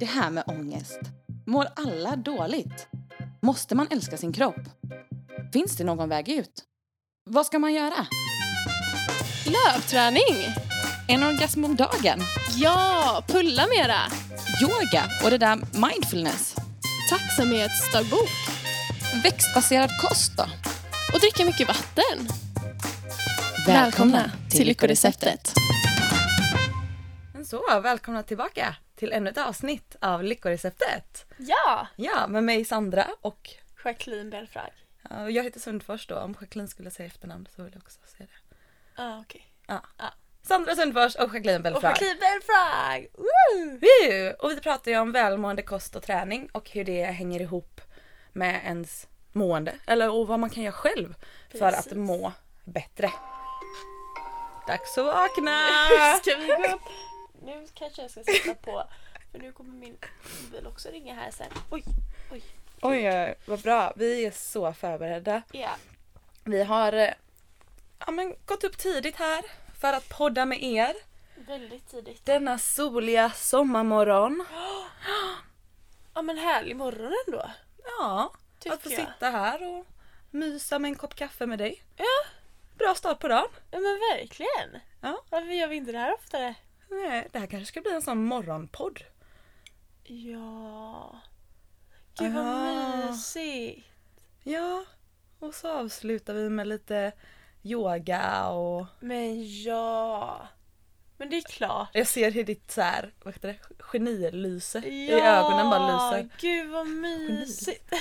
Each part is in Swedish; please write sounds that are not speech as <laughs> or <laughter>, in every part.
Det här med ångest. Mår alla dåligt? Måste man älska sin kropp? Finns det någon väg ut? Vad ska man göra? Löpträning! En orgasm om dagen? Ja, pulla mera! Yoga och det där mindfulness? Tacksamhetsdagbok! Växtbaserad kost då? Och dricka mycket vatten. Men så, välkomna tillbaka till ännu ett avsnitt av Lyckoreceptet. Ja! Ja, med mig Sandra och Jacqueline Belfrag. ja, jag heter Sundfors då. Om Jacqueline skulle säga efternamn så vill jag också säga det. Ah, okej. Sandra Sundfors och Jacqueline Och Belfrag. Jacqueline Belfrag! Woo! Woo! Och vi pratar ju om välmående kost och träning och hur det hänger ihop med ens mående. Eller och vad man kan göra själv för att Precis. må bättre. Dags att vakna! <laughs> Ska vi gå upp? Nu kanske jag ska sätta på, för nu kommer min mobil också ringa här sen. Oj, oj. Oj, oj, vad bra. Vi är så förberedda. Ja. Vi har eh, ja, men, gått upp tidigt här för att podda med er Väldigt tidigt. denna soliga sommarmorgon. <gasps> Ja men härlig morgon ändå. Ja, Tycker att få jag. sitta här och mysa med en kopp kaffe med dig. Ja, Bra start på dagen. ja men verkligen. Ja. Varför gör vi inte det här oftare? Nej, Det här kanske ska bli en sån morgonpodd. Ja. Gud vad Ah. mysigt. Ja, och så avslutar vi med lite yoga och Men ja. Men det är klart. jag ser hur ditt så här, vad heter det, genilyse Ja, i ögonen bara lyser. Gud vad mysigt.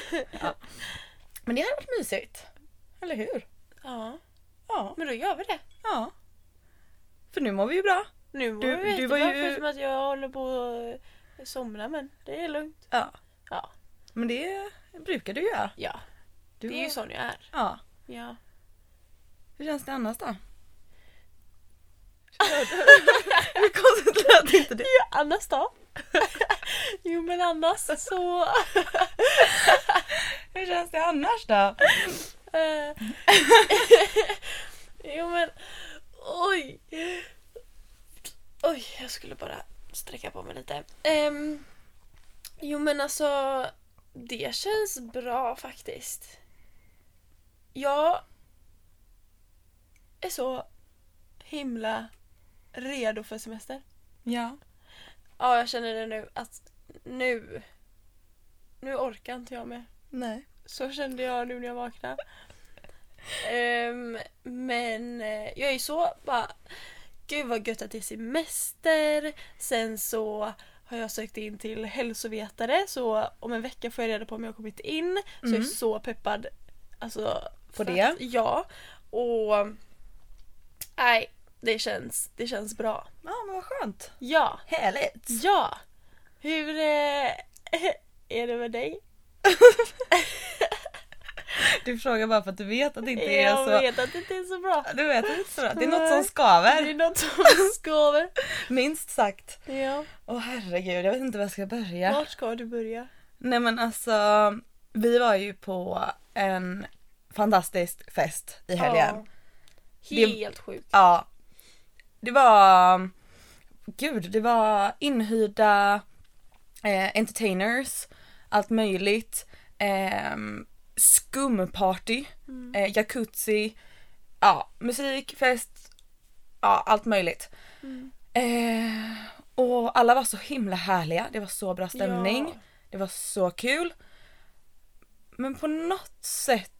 Men det har varit mysigt. Eller hur? Ja, Ja, men då gör vi det. ja. För nu mår vi ju bra. Nu var Du- det du var ju- förutom att jag håller på att somna men det är lugnt. Ja. Ja, Men det brukar du göra. ja. Du det är ju har- sån jag är. Ja. Ja. Hur känns det annars då? <laughs> Hur konstigt lät inte det? Annars då? <laughs> jo men annars så... <laughs> Hur känns det annars då? Eh, jo men... Oj! Oj, jag skulle bara sträcka på mig lite. Ehm, jo men alltså, det känns bra faktiskt. Jag är så himla redo för semester. Ja. Ja, jag känner det nu att nu, nu orkar inte jag mer. Nej. Så kände jag nu när jag vaknade. Ehm, men eh, jag är så bara, gud vad gött att det är semester. Sen så har jag sökt in till hälsovetare så om en vecka får jag reda på om jag har kommit in. Så jag är Mm. så peppad. Alltså, för det? Att, ja. Och nej, det känns, det känns bra. Ja men vad skönt. Ja, Härligt. ja. Hur eh, <laughs> är det med dig? <laughs> Du frågar bara för att du vet att det inte är Jag så... vet att det inte är så bra. Du vet att det inte är så bra. Det är något som Det är skaver. något som skaver. Minst sagt. Ja. Åh herregud, jag vet inte var jag ska börja. Vart ska du börja? Nej men alltså, vi var ju på en fantastisk fest i helgen. Ja. Det- Helt sjukt. Ja. Det var, gud, det var inhyrda eh, entertainers, allt möjligt. Eh, skumparty, Mm. eh, jacuzzi, ja, musik, fest, ja, allt möjligt. Mm. Eh, och alla var så himla härliga, det var så bra stämning. Ja. Det var så kul. Men på något sätt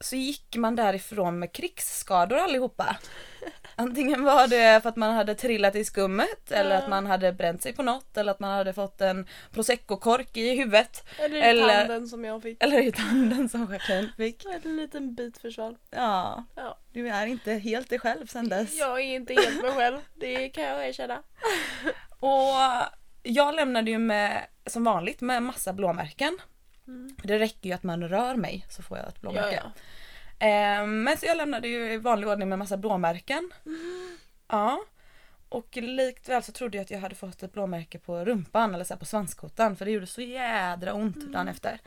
så gick man därifrån med krigsskador allihopa. <laughs> Antingen var det för att man hade trillat i skummet eller att man hade bränt sig på något eller att man hade fått en prosecco-kork i huvudet. Eller, Eller- tanden som jag fick. Eller i tanden som Jacqueline fick. En liten bit försvann. Ja, Ja. du är inte helt dig själv sen dess. Jag är inte helt mig själv. Det kan jag erkänna. <laughs> Och jag lämnade ju med, som vanligt, med massa blåmärken. Mm. Det räcker ju att man rör mig så får jag ett Ja, blåmärke. ja. Eh, men så jag lämnade ju i vanlig ordning med massa blåmärken. Ja. Och likt väl så trodde jag att jag hade fått ett blåmärke på rumpan eller så på svanskotan för det gjorde så jädra ont dagen efter.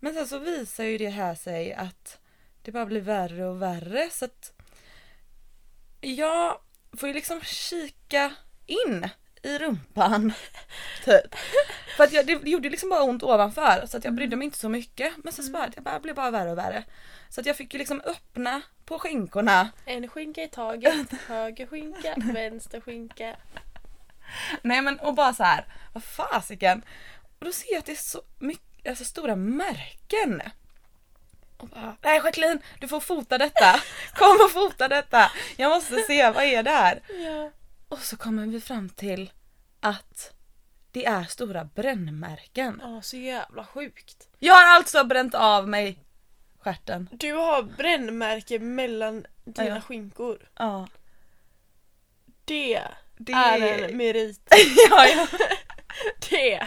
Men sen så visar ju det här sig att det bara blir värre och värre så att jag får ju liksom kika in i rumpan. <laughs> Typ. För att jag, det gjorde liksom bara ont ovanför så att jag brydde mig inte så mycket. Men så bara, det bara, blev bara värre och värre. Så att jag fick ju liksom öppna på skinkorna. En skinka i taget, <laughs> höger skinka, vänster skinka. Nej men och bara så här, vad fasiken. Och då ser jag att det är så mycket, alltså stora märken. Och bara, nej Jacqueline, du får fota detta. <laughs> Kom och fota detta. Jag måste se, vad är det här? Ja. Och så kommer vi fram till att det är stora brännmärken. Ja, så jävla sjukt. Jag har alltså bränt av mig stjärten. Du har brännmärke mellan dina Ja. skinkor. Ja. Det, Det är en merit. <laughs> ja, ja. <laughs> Det,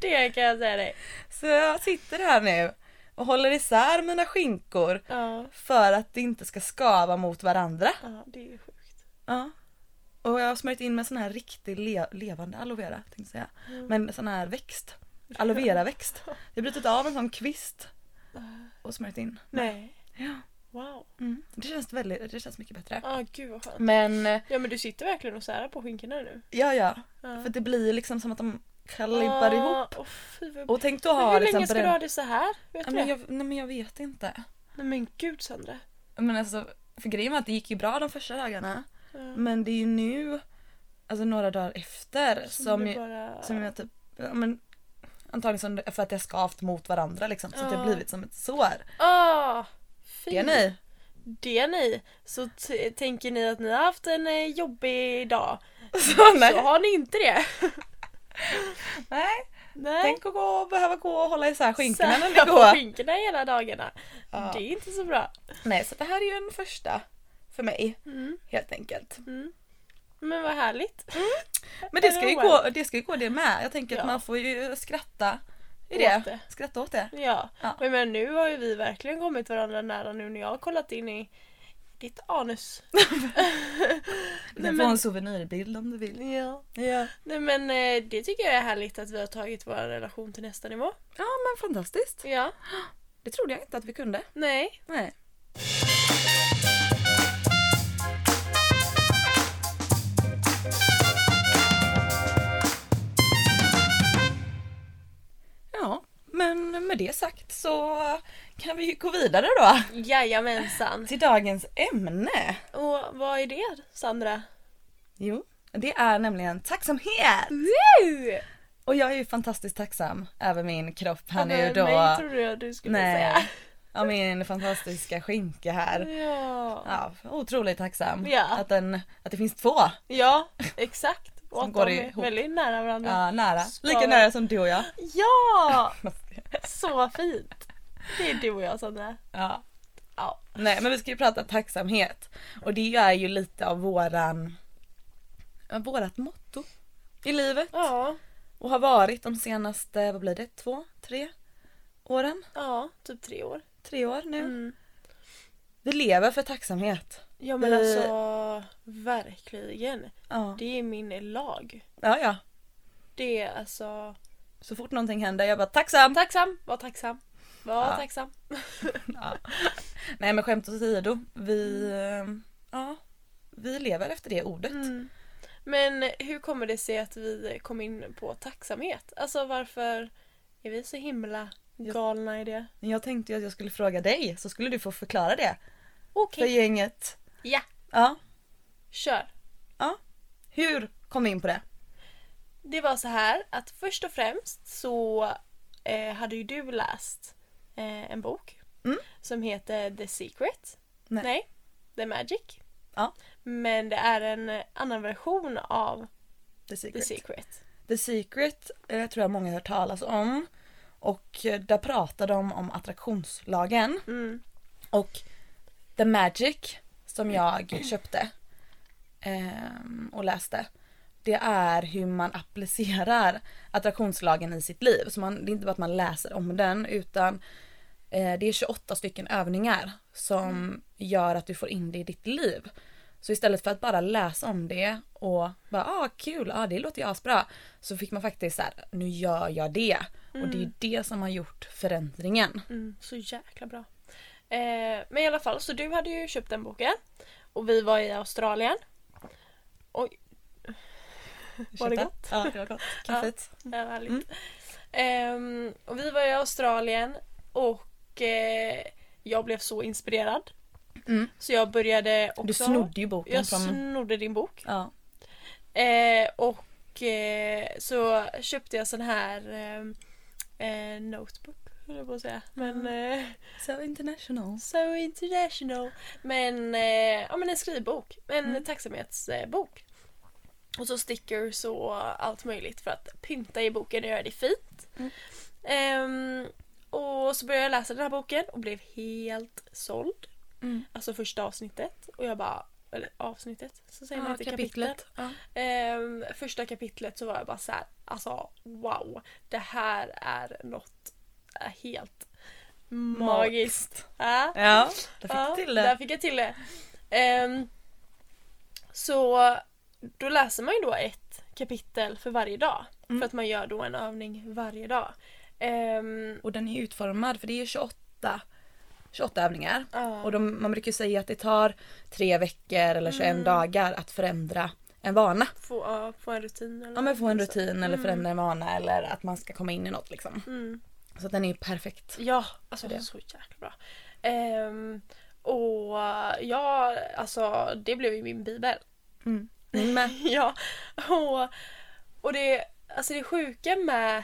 det kan jag säga dig. Så jag sitter här nu och håller isär mina skinkor Ja, för att det inte ska skava mot varandra. ja det är sjukt. Ja. Och jag har smörjt in med sån här riktig le- levande aloe vera tänkte jag säga. Mm. Men sån här växt. Aloe vera växt. Jag har brutit av en sån kvist och smörjt in. Nej. Ja. Wow. Mm. Det känns väldigt, det känns mycket bättre. Ja, gud vad skönt. Men eh, Ja men du sitter verkligen och särar på skinkorna nu. ja ja, Ja. för det blir liksom som att de klibbar ihop. Åh, fy. Och tänk då ha hur liksom länge ska du ha det så här? Vet Ja, men jag, nej men jag vet inte. Nej men gud Sandra. Men alltså, för grejen var att det gick ju bra de första dagarna. Men det är ju nu, alltså några dagar efter som, det jag, bara... som jag typ, ja, men antagligen som, för att har skavt mot varandra liksom. Så att det har blivit som ett sår. Ah, fy. Det är ni. Det ni. Så tänker ni att ni har haft en eh, jobbig dag. <laughs> Så. Så har ni inte det. <laughs> nej. Nej. Tänk att gå, behöva gå och hålla isär skinkorna när på går. skinkorna hela dagarna. Ja. Det är inte så bra. Nej så det här är ju en första för mig Mm. helt enkelt. Mm. Men vad härligt. <laughs> Men det ska ju gå det, ska ju gå det med. Jag tänker Ja. att man får ju skratta i Åt det. Skratta åt det. Ja. Ja. Men, men nu har ju vi verkligen kommit varandra nära nu när jag har kollat in i ditt anus. <laughs> Du får men- en souvenirbild om du vill. Ja. Ja. Nej men eh, det tycker jag är härligt att vi har tagit vår relation till nästa nivå. ja men fantastiskt. Ja. Det trodde jag inte att vi kunde. Nej. Nej. Men med det sagt så kan vi ju gå vidare då Jajamensan. till dagens ämne. Och vad är det Sandra? Jo, det är nämligen tacksamhet. Woo! Och jag är ju fantastiskt tacksam över min kropp här nu då. mig trodde jag du skulle Nej, säga. av min fantastiska skinka här. Ja. Ja, otroligt tacksam Ja. att, den, att det finns två. Ja, exakt. Och Som går ihop. väldigt nära varandra. Ja, nära. Ska Lika nära som du och jag. Ja! <laughs> Så fint. Det är du och jag Sandra. Ja. Ja. Nej men vi ska ju prata tacksamhet. Och det är ju lite av våran, vårat motto i livet. Ja. Och har varit de senaste, vad blir det, två, tre åren? Ja, typ tre år. Tre år nu. Mm. Vi lever för tacksamhet. Ja men alltså verkligen. Ja. Det är min lag. ja, ja. Det är alltså Så fort någonting händer, jag bara tacksam. tacksam, var tacksam. Var Ja. tacksam. <laughs> Ja. Nej men skämt åsido, vi, eh, ja, vi lever efter det ordet. Mm. Men hur kommer det sig att vi kom in på tacksamhet? Alltså varför är vi så himla galna i det? Jag tänkte ju att jag skulle fråga dig, så skulle du få förklara det Okej, för gänget. Ja, Ja, kör. ja. Hur kom vi in på det? Det var så här att först och främst så eh, hade ju du läst eh, en bok Mm. som heter The Secret. Nej. The Magic. Ja. Men det är en annan version av The The Secret. Secret. The Secret eh, tror jag många har hört talas om. Och eh, där pratar de om attraktionslagen. Mm. Och The Magic som jag köpte ehm, och läste. Det är hur man applicerar attraktionslagen i sitt liv. Så man, det är inte bara att man läser om den utan eh, det är 28 stycken övningar som gör att du får in det i ditt liv. Så istället för att bara läsa om det och bara ah kul, ah, det låter ju asbra. Så fick man faktiskt så här, nu gör jag det. Och det är det som har gjort förändringen. Mm, så jäkla bra. Eh, men i alla fall, så du hade ju köpt den boken. Och vi var i Australien. Oj. Var det gott? Ja, det var gott. <laughs> Kaffet. Ja, härligt. Mm. Ehm, och vi var i Australien och eh, jag blev så inspirerad. Mm. Så jag började också... Du snodde ju boken Jag från... snodde din bok. Ja. Eh, och eh, så köpte jag sån här eh, eh, notebook, höll jag på att säga. Men eh, So international. so international. Men, eh, ja, men en skrivbok. En Mm. tacksamhetsbok. Och så stickers och allt möjligt för att pynta i boken och göra det fint. Mm. Ehm, och så började jag läsa den här boken och blev helt såld. Mm. Alltså första avsnittet. Och jag bara, eller avsnittet, så säger man Ja, inte kapitlet. kapitlet. Ja. Ehm, första kapitlet så var jag bara så här, alltså wow, det här är något äh, helt magiskt. Ja, Ja, där fick ja, du till det. Där fick jag till det. Ehm, så då läser man ju då ett kapitel för varje dag. Mm. För att man gör då en övning varje dag. Ehm, Och den är utformad för det är 28, 28 övningar. ja. Och de, man brukar säga att det tar tre veckor eller 21 Mm. dagar att förändra en vana. få, ja, få en rutin eller Ja men få en något så. rutin eller Mm. förändra en vana eller att man ska komma in i något liksom. Mm. Så den är ju perfekt. Ja, alltså det. så jäkla bra. Ehm, och ja, alltså det blev ju min bibel. Mm. Med. <laughs> ja, och, och det, alltså det sjuka med,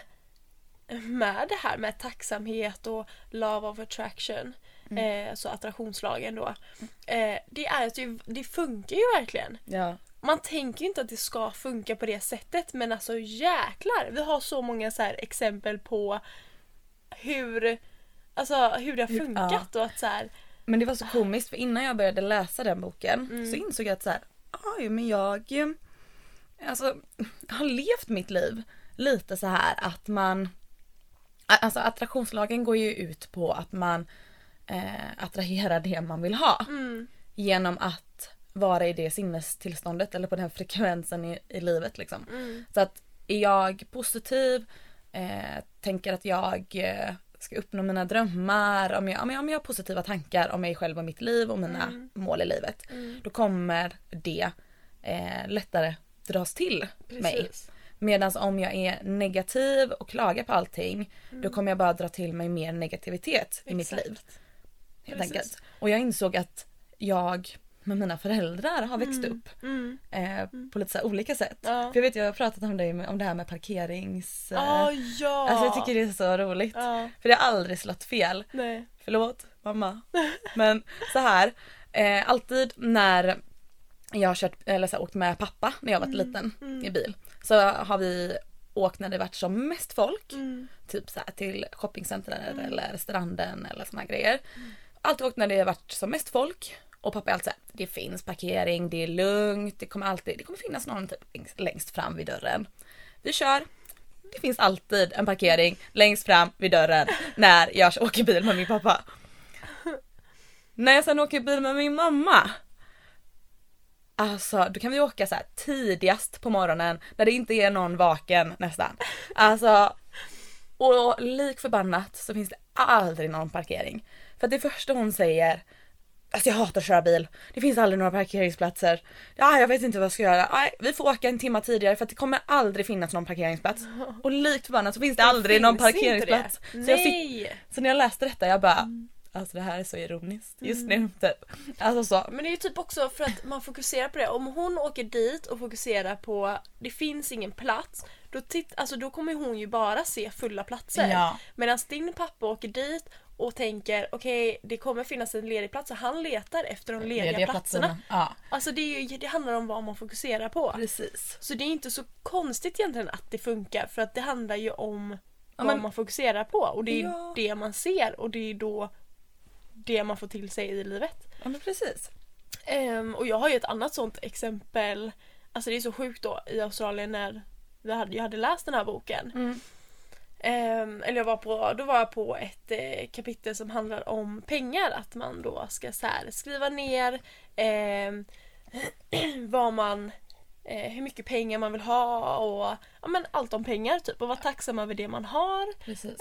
med det här med tacksamhet och love of attraction, Mm. eh, så attraktionslagen då, eh, det är att det, det funkar ju verkligen. Ja. Man tänker inte att det ska funka på det sättet men alltså jäklar, vi har så många så här exempel på hur, alltså, hur det har Hur- funkat och att så här, Men det var så komiskt för innan jag började läsa den boken Mm. så insåg jag att så här, oj men jag eh, alltså, <laughs> har levt mitt liv lite så här att man Alltså attraktionslagen går ju ut på att man eh, attraherar det man vill ha mm, genom att vara i det sinnestillståndet eller på den <laughs> frekvensen i, i livet liksom. mm, Så att är jag positiv, eh, tänker att jag eh, ska uppnå mina drömmar, om jag, om, jag, om jag har positiva tankar om mig själv och mitt liv och mina Mm. mål i livet. mm. Då kommer det eh, lättare dras till mig. Precis. Medan om jag är negativ och klagar på allting då kommer jag bara dra till mig mer negativitet i mitt Exakt. liv. Helt Precis. enkelt. Och jag insåg att jag med mina föräldrar har växt Mm. upp Mm. eh, på lite så olika sätt. Ja. För jag vet jag har pratat om det, om det här med parkerings... Ah, ja! Alltså jag tycker det är så roligt. Ja, För det har aldrig slått fel. nej. Förlåt mamma. <laughs> Men så här. Eh, alltid när jag har kört, eller så här, åkt med pappa när jag varit liten mm. i bil. Så har vi åkt när det varit som mest folk. Mm. Typ så här till shoppingcenter eller stranden eller såna här grejer. Alltid åkt när det varit som mest folk. Och pappa är alltid såhär, det finns parkering, det är lugnt, det kommer alltid, det kommer finnas någon typ längst, fram vid dörren. Vi kör, det finns alltid en parkering längst fram vid dörren när jag åker bil med min pappa. När jag sen åker bil med min mamma. Alltså då kan vi åka så här tidigast på morgonen när det inte är någon vaken nästan. Alltså och lik förbannat så finns det aldrig någon parkering. För att det första hon säger Alltså jag hatar att köra bil. Det finns aldrig några parkeringsplatser. Ja, jag vet inte vad jag ska göra. Nej, vi får åka en timme tidigare för att det kommer aldrig finnas någon parkeringsplats. <laughs> Och likt förbannat så finns det aldrig någon Finns inte parkeringsplats. det? Så, Nej! så när jag läste detta jag bara Alltså det här är så ironiskt just nu typ. Alltså så. Men det är ju typ också för att man fokuserar på det. Om hon åker dit och fokuserar på det finns ingen plats. Då, titt, alltså, då kommer hon ju bara se fulla platser. Ja. Medan din pappa åker dit och tänker okej det kommer finnas en ledig plats och han letar efter de lediga, Lediga platserna. Ja, Alltså det, ju, det handlar om vad man fokuserar på. precis. Så det är inte så konstigt egentligen att det funkar för att det handlar ju om Ja, vad men- man fokuserar på och det är Ja. det man ser och det är då det man får till sig i livet. Ja men precis. Ehm, och jag har ju ett annat sånt exempel. Alltså det är så sjukt då i Australien när hade, jag hade läst den här boken. Mm. Ehm, eller jag var på, då var jag på ett eh, kapitel som handlar om pengar. Att man då ska så här, skriva ner ehm, <clears throat> vad man eh, hur mycket pengar man vill ha och ja, men allt om pengar typ och vara tacksam över det man har.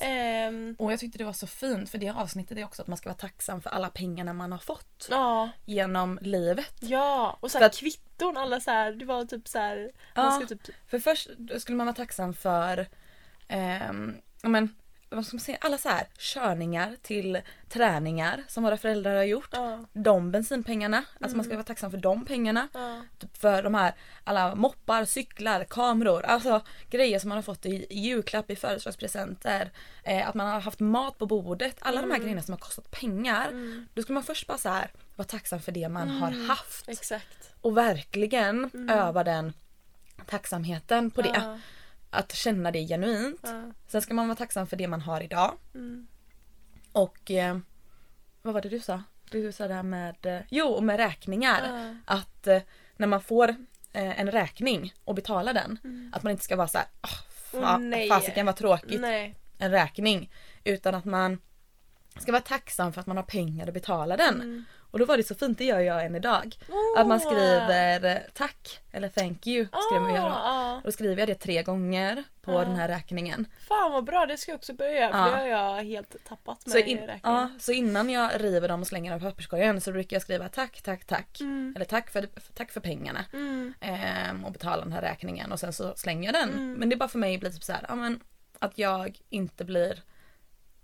Ehm, Och jag tyckte det var så fint för det avsnittet är också att man ska vara tacksam för alla pengarna man har fått ja, genom livet. ja, och så här att- kvitton, alla så här, det var typ så här, Ja. man ska typ, För först skulle man vara tacksam för ja, men, vad ska man säga, alla så här körningar till träningar som våra föräldrar har gjort. ja, De bensinpengarna, alltså man ska vara tacksam för de pengarna. ja, Typ för de här alla moppar, cyklar, kameror, alltså grejer som man har fått i, julklapp, i födelsedagspresenter. Eh, att man har haft mat på bordet. Alla de här grejerna som har kostat pengar. mm, Då ska man först bara så här vara tacksam för det man har haft. exakt. Och verkligen öva den tacksamheten på det. Ja, Att känna det genuint. ja, Sen ska man vara tacksam för det man har idag. mm, Och eh, vad var det du sa? Du sa det här med, eh, jo med räkningar. ja, Att eh, när man får eh, en räkning och betalar den. Mm. Att man inte ska vara så här, oh, fa- nej. fasiken vad tråkigt, nej, en räkning. Utan att man ska vara tacksam för att man har pengar att betala den. mm. Och då var det så fint, det gör jag än idag. Åh. Att man skriver eh, tack eller thank you. Skrev man göra. Då skriver jag det tre gånger på den här räkningen. Fan vad bra, det ska jag också börja göra för det har jag helt tappat med Så, in, räkningen. ja, så innan jag river dem och slänger dem i papperskorgen så brukar jag skriva tack, tack, tack. Mm. Eller tack för, tack för pengarna. Mm. Ehm, och betala den här räkningen och sen så slänger jag den. Mm. Men det är bara för mig blir typ så här, ja, men, att jag inte blir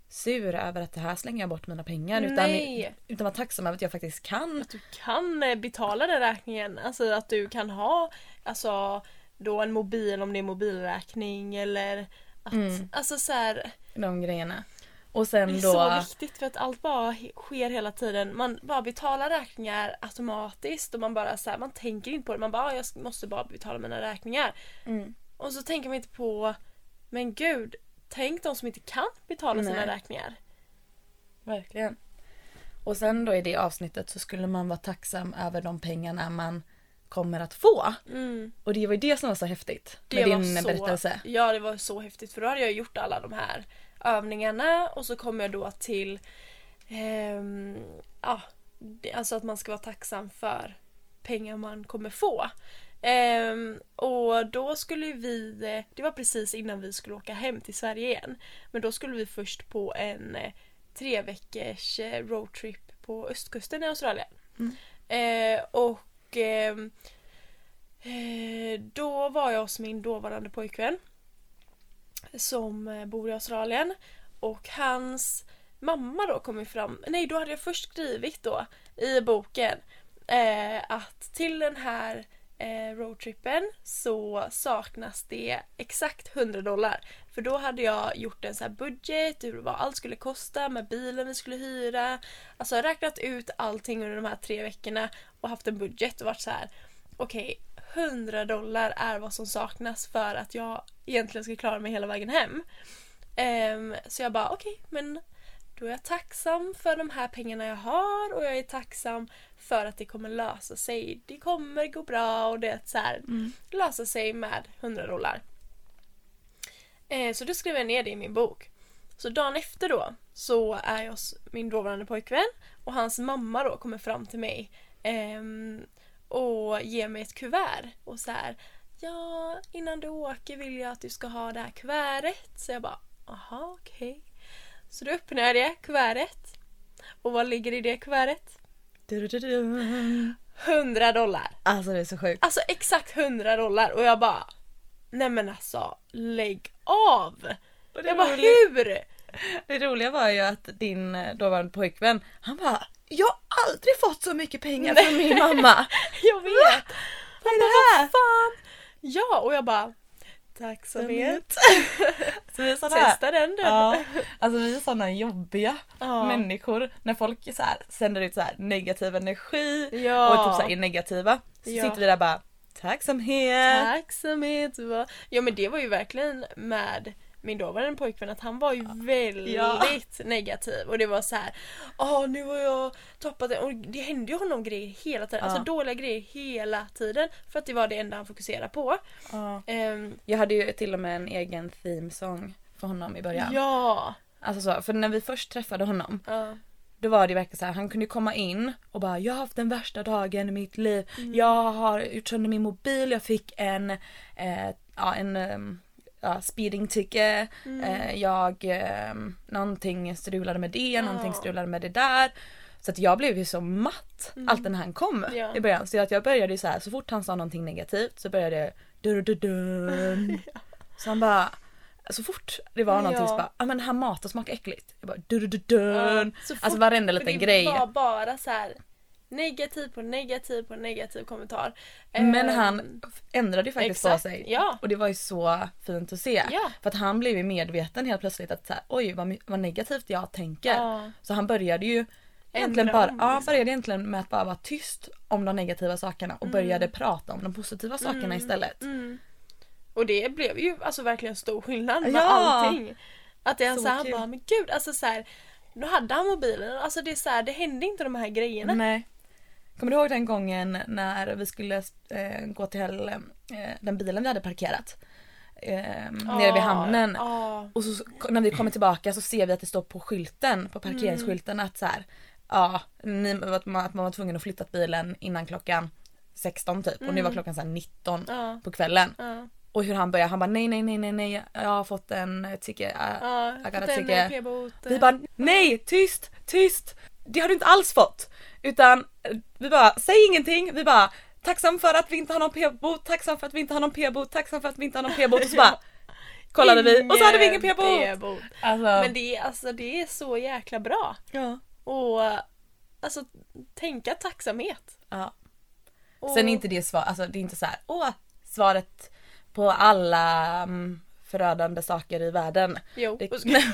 sur över att det här slänger jag bort mina pengar. Utan, Nej. utan vara tacksam över att jag faktiskt kan. Att du kan eh, betala den räkningen. Alltså att du kan ha alltså, då en mobil om det är mobilräkning eller att, Mm. alltså så här, De grejerna. Och Det sen är då... så viktigt för att allt bara sker hela tiden. Man bara betalar räkningar automatiskt och man bara så här, man tänker inte på det. Man bara, "Ah, jag måste bara betala mina räkningar. Mm. Och så tänker man inte på, men gud, tänk de som inte kan betala sina Nej. räkningar. Verkligen. Och sen då i det avsnittet så skulle man vara tacksam över de pengarna man kommer att få. Mm. Och det var ju det som var så häftigt Det med din så, berättelse. Ja, det var så häftigt för då hade jag gjort alla de här övningarna och så kom jag då till ehm, ja, alltså att man ska vara tacksam för pengar man kommer få. Ehm, och då skulle vi, det var precis innan vi skulle åka hem till Sverige igen, men då skulle vi först på en eh, tre veckors eh, roadtrip på östkusten i Australien. Mm. Eh, och och eh, eh, då var jag hos min dåvarande pojkvän som eh, bor i Australien och hans mamma då kom ju fram, nej då hade jag först skrivit då i boken eh, att till den här eh, roadtrippen så saknas det exakt 100 dollar. För då hade jag gjort en så här budget, hur vad allt skulle kosta med bilen vi skulle hyra. Alltså räknat ut allting under de här tre veckorna och haft en budget och varit så här okej, 100 dollar är vad som saknas för att jag egentligen ska klara mig hela vägen hem. Ehm, så jag bara okej, men då är jag tacksam för de här pengarna jag har och jag är tacksam för att det kommer lösa sig. Det kommer gå bra och det är så här, Mm. lösa sig med 100 dollar. Eh, så då skrev jag ner det i min bok. Så dagen efter då så är jag hos min dåvarande pojkvän och hans mamma då kommer fram till mig ehm, och ger mig ett kuvert och så här Ja, innan du åker vill jag att du ska ha det här kuvertet. Så jag bara, aha okej. Så då öppnar jag det kuvertet. Och vad ligger i det kuvertet? Du-du-du-du. 100 dollar. Alltså det är så sjukt. Alltså exakt 100 dollar och jag bara Nej men alltså lägg av! Och Jag bara roliga, hur? det roliga var ju att din eh, dåvarande pojkvän, han bara Jag har aldrig fått så mycket pengar från min mamma. <laughs> Jag vet! Vad är det här? Fan! Ja och jag bara Tacksamhet. <laughs> Så vi är här, Testa den du. ja, alltså vi är såna jobbiga Ja. människor. När folk så här, sänder ut så här negativ energi Ja. och typ så är negativa. Så Ja. sitter vi där bara tacksamhet. Tacksamhet. Ja men det var ju verkligen med min dåvarande pojkvän att han var ju väldigt Ja. negativ och det var så här. Åh nu har jag toppat det och det hände ju honom grejer hela tiden, Ja. alltså dåliga grejer hela tiden för att det var det enda han fokuserade på. Ja. Ehm, Jag hade ju till och med en egen themesång för honom i början. ja. Alltså så, för när vi först träffade honom ja. Då var det verkligen så här, han kunde komma in och bara jag har haft den värsta dagen i mitt liv. Jag har gjort sönder min mobil, jag fick en, eh, ja, en ehm, ja, speeding ticket. Eh, jag, eh, någonting strulade med det, någonting Ja. strulade med det där. Så att jag blev ju så matt allt när han kom Ja. i början. Så att jag började ju så här, så fort han sa någonting negativt så började jag du du dun <laughs> Så han bara så fort det var någonting så Ja. bara, ja men här maten smakar äckligt. Jag bara du du du Så fort- Alltså varenda liten det grej. var bara så här negativ på negativ på negativ kommentar. Men Ehm, han ändrade ju faktiskt exakt, på sig. ja. Och det var ju så fint att se. Ja. För att han blev ju medveten helt plötsligt att så här, oj vad, vad negativt jag tänker. Ja. Så han började ju egentligen bara, om, ja, liksom. började egentligen med att bara vara tyst om de negativa sakerna och började prata om de positiva sakerna istället. Mm. Och det blev ju alltså verkligen stor skillnad med Ja. allting. Att det är Så så, han bara, men gud alltså så här, Nu hade han mobilen, alltså det är så här, det hände inte de här grejerna. Nej. Kommer du ihåg den gången när vi skulle eh, gå till eh, den bilen vi hade parkerat? Eh, nere vid hamnen. Ja. Och så, när vi kommer tillbaka så ser vi att det står på skylten, på parkeringsskylten att så här, ja, ni, att, man, att man var tvungen att flytta bilen innan klockan 16 typ och nu var klockan så här 19 Ja. på kvällen. Och hur han börjar, han bara nej nej nej nej nej jag har fått en ticket. äh, Ja, I take a- p-bot. Vi bara nej tyst tyst. Det har du inte alls fått. Utan vi bara säg ingenting, vi bara tacksam för att vi inte har någon p-bot, tacksam för att vi inte har någon p-bot, tacksam för att vi inte har någon p-bot och så bara <laughs> kollade vi och så hade vi ingen p-bot. p-bot. Alltså, Men det är, alltså, det är så jäkla bra. ja. Och alltså tänka tacksamhet. ja. Och, Sen är inte det svar, alltså det är inte så här, åh svaret på alla mm, förödande saker i världen. Jo. Det, <laughs> nej,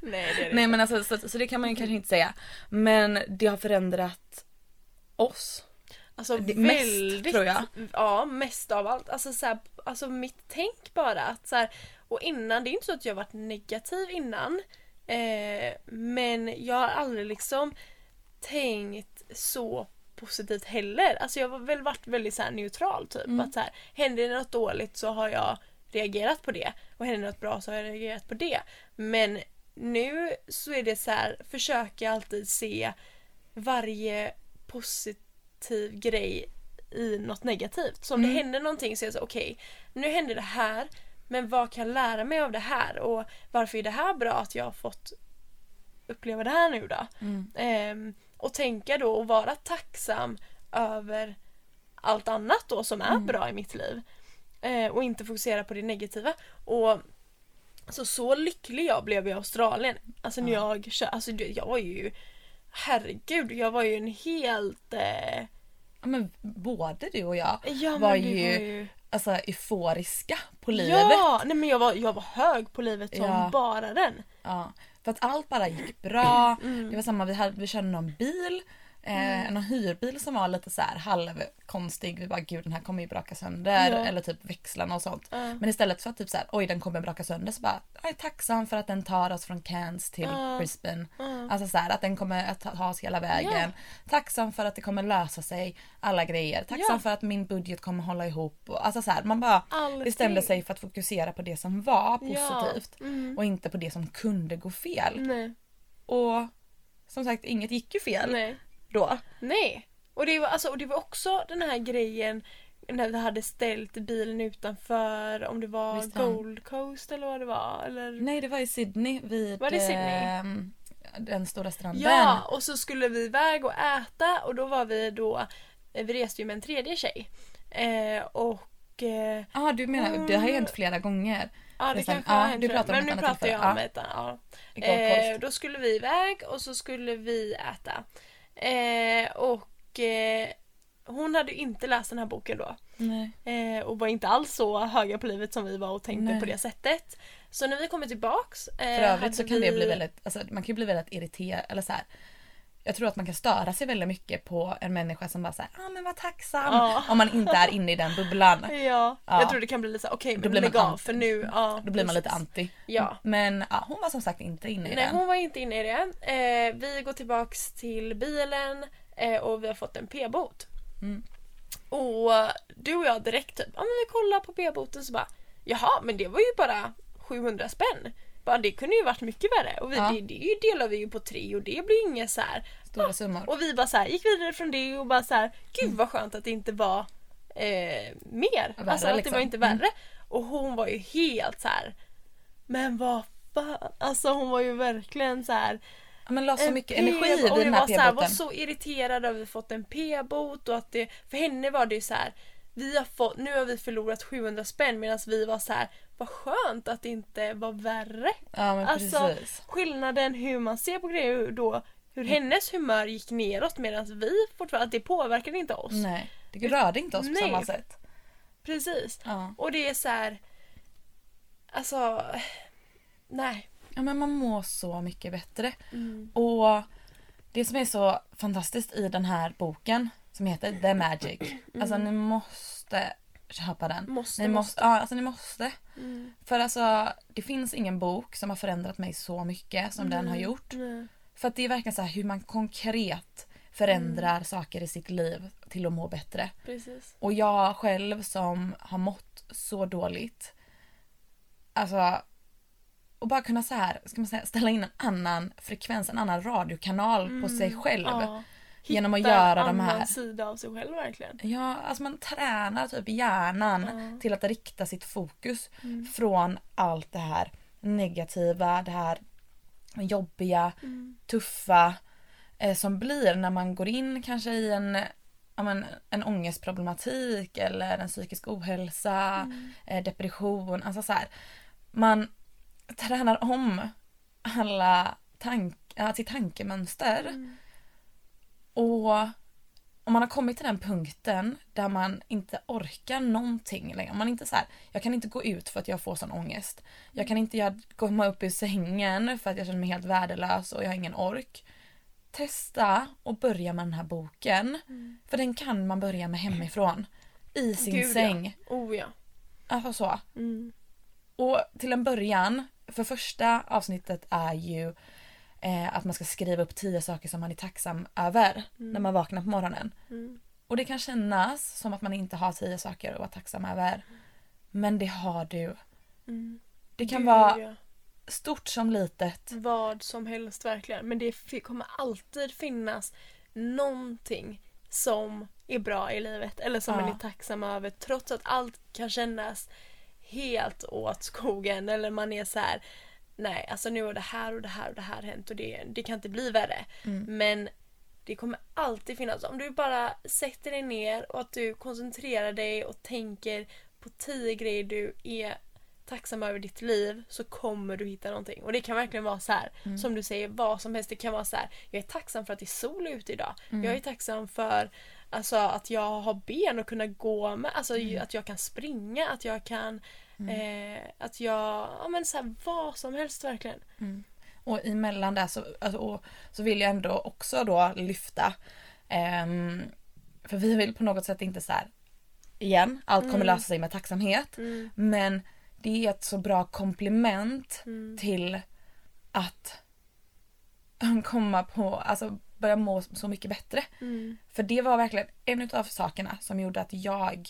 det det nej men alltså så, så det kan man ju kanske inte säga. Men det har förändrat oss. Alltså det- mest, väldigt, tror jag. Ja, mest av allt. Alltså, så här, alltså mitt tänk bara. Att, så här, och innan, det är inte så att jag varit negativ innan. Eh, men jag har aldrig liksom tänkt så positivt heller. Alltså jag har väl varit väldigt så neutral typ. Mm. Att så här, händer det något dåligt så har jag reagerat på det. Och händer det något bra så har jag reagerat på det. Men nu så är det så här, försöker jag alltid se varje positiv grej i något negativt. Så om Mm. det händer någonting så är jag så okej, nu händer det här men vad kan jag lära mig av det här och varför är det här bra att jag har fått uppleva det här nu då? Mm. Ehm, och tänka då och vara tacksam över allt annat då som är Mm. bra i mitt liv. Eh, och inte fokusera på det negativa. Och så, så lycklig jag blev i Australien. Alltså när jag kö- alltså jag var ju Herregud, jag var ju en helt... Eh, Ja, men både du och jag ja, var, ju, var ju... Alltså, euforiska på livet. Ja! Nej men jag var, jag var hög på livet som Ja. bara den. Ja, för att allt bara gick bra. Mm. Det var samma, vi, hade, vi körde någon bil, eh, någon hyrbil som var lite så här halvkonstig. Vi bara gud den här kommer ju braka sönder Ja. eller typ växlarna och sånt. Ja. Men istället för att typ så här, oj den kommer braka sönder så bara jag är tacksam för att den tar oss från Cairns till Ja. Brisbane. Alltså så här, att den kommer att ta oss hela vägen. Tacksam för att det kommer lösa sig alla grejer. Tacksam för att min budget kommer hålla ihop. Alltså så här, man bara Allting. bestämde sig för att fokusera på det som var positivt Mm. och inte på det som kunde gå fel. Nej. Och som sagt, inget gick ju fel Nej. Då. Nej. Och det, var, alltså, och det var också den här grejen när vi hade ställt bilen utanför om det var Visst Gold Coast eller vad det var. Eller... Nej, det var i Sydney vid Var det Sydney? ehm, den stora stranden. Ja, och så skulle vi iväg och äta och då var vi då, eh, vi reste ju med en tredje tjej. Eh, och eh, ah, du menar, det har ju hänt flera gånger. Ja det kanske har ja, hänt du pratar om Men nu annat pratar jag om Ja. ett ja. I Gold eh. Då skulle vi iväg och så skulle vi äta. Eh, och eh, hon hade inte läst den här boken då. Eh, och var inte alls så höga på livet som vi var och tänkte Nej. på det sättet. Så när vi kommer tillbaks. Eh, För övrigt så kan det vi- bli väldigt, alltså, man kan ju bli väldigt irriterad eller så här. Jag tror att man kan störa sig väldigt mycket på en människa som bara säger ah men vad tacksam. Ja. Om man inte är inne i den bubblan. <laughs> Ja, Ja. jag tror det kan bli lite så okej Då men lägg av för nu. Ja, Då blir man lite anti. Ja. Men ja, hon var som sagt inte inne i Nej den. hon var inte inne i det. Eh, vi går tillbaks till bilen eh, och vi har fått en p-bot. Mm. Och du och jag direkt typ, ja men vi kollar på p-boten så bara Jaha men det var ju bara 700 spänn. Bara, det kunde ju varit mycket värre. Och vi, Ja. det, det delar vi ju på tre och det blir inget så här. Stora summor. Och vi bara så här, gick vidare från det och bara så här, gud vad skönt att det inte var eh, mer. Värre, alltså att det liksom. var inte värre. Och hon var ju helt så här. men vad fan. Alltså hon var ju verkligen så här. Men la så mycket energi det den här så här, var p-boten. så irriterad över att vi fått en p-bot och att det, för henne var det ju så här. Vi har fått, nu har vi förlorat 700 spänn medan vi var så här. Vad skönt att det inte var värre. Ja men Alltså, precis. skillnaden hur man ser på grejer då, hur hennes humör gick neråt medan vi fortfarande, att det påverkade inte oss. Nej, det rörde inte oss på Nej. samma sätt. Precis. Ja. Och det är så här. Alltså, nej. ja men man mår så mycket bättre. Mm. Och det som är så fantastiskt i den här boken som heter The Magic. Alltså ni måste köpa den. Måste, Ni måste, ja, alltså ni måste. Mm. För alltså det finns ingen bok som har förändrat mig så mycket som den har gjort. Nej. För att det är verkligen så här hur man konkret förändrar saker i sitt liv till att må bättre. Precis. Och jag själv som har mått så dåligt. Alltså. Och bara kunna så här, ska man säga, ställa in en annan frekvens, en annan radiokanal på sig själv. Mm. Genom att Hitta göra de här- annan sida av sig själv verkligen. Ja, alltså man tränar typ hjärnan Ja. till att rikta sitt fokus Mm. från allt det här negativa, det här jobbiga, Mm. tuffa eh, som blir när man går in kanske i en, men, en ångestproblematik eller en psykisk ohälsa, Mm. eh, depression. Alltså så här, man tränar om alla tank, ja, sitt tankemönster. Mm. Och om man har kommit till den punkten där man inte orkar någonting längre. Man inte så här, jag kan inte gå ut för att jag får sån ångest. Jag kan inte komma upp ur sängen för att jag känner mig helt värdelös och jag har ingen ork. Testa och börja med den här boken. För den kan man börja med hemifrån. I sin Gud, ja. säng. Oh ja. Alltså så. Mm. Och till en början, för första avsnittet är ju eh, att man ska skriva upp tio saker som man är tacksam över när man vaknar på morgonen. Mm. Och det kan kännas som att man inte har tio saker att vara tacksam över. Men det har du. Mm. Det kan Gud, vara ja. stort som litet. Vad som helst verkligen. Men det kommer alltid finnas någonting som är bra i livet eller som Ja. man är tacksam över trots att allt kan kännas helt åt skogen eller man är så här nej alltså nu har det här och det här och det här hänt och det, det kan inte bli värre. Mm. Men det kommer alltid finnas, om du bara sätter dig ner och att du koncentrerar dig och tänker på tio grejer du är tacksam över ditt liv så kommer du hitta någonting. Och det kan verkligen vara så här, Mm. som du säger, vad som helst. Det kan vara så här, jag är tacksam för att det är sol ute idag. Mm. Jag är tacksam för alltså, att jag har ben och kunna gå med, alltså Mm. att jag kan springa, att jag kan eh, att jag, ja men så här, vad som helst verkligen. Och emellan där så, alltså, och, så vill jag ändå också då lyfta. ehm, för vi vill på något sätt inte så här. Igen, allt kommer lösa sig med tacksamhet. Mm. Men det är ett så bra komplement Mm. till att <laughs> komma på, alltså börja må så mycket bättre. Mm. För det var verkligen en av sakerna som gjorde att jag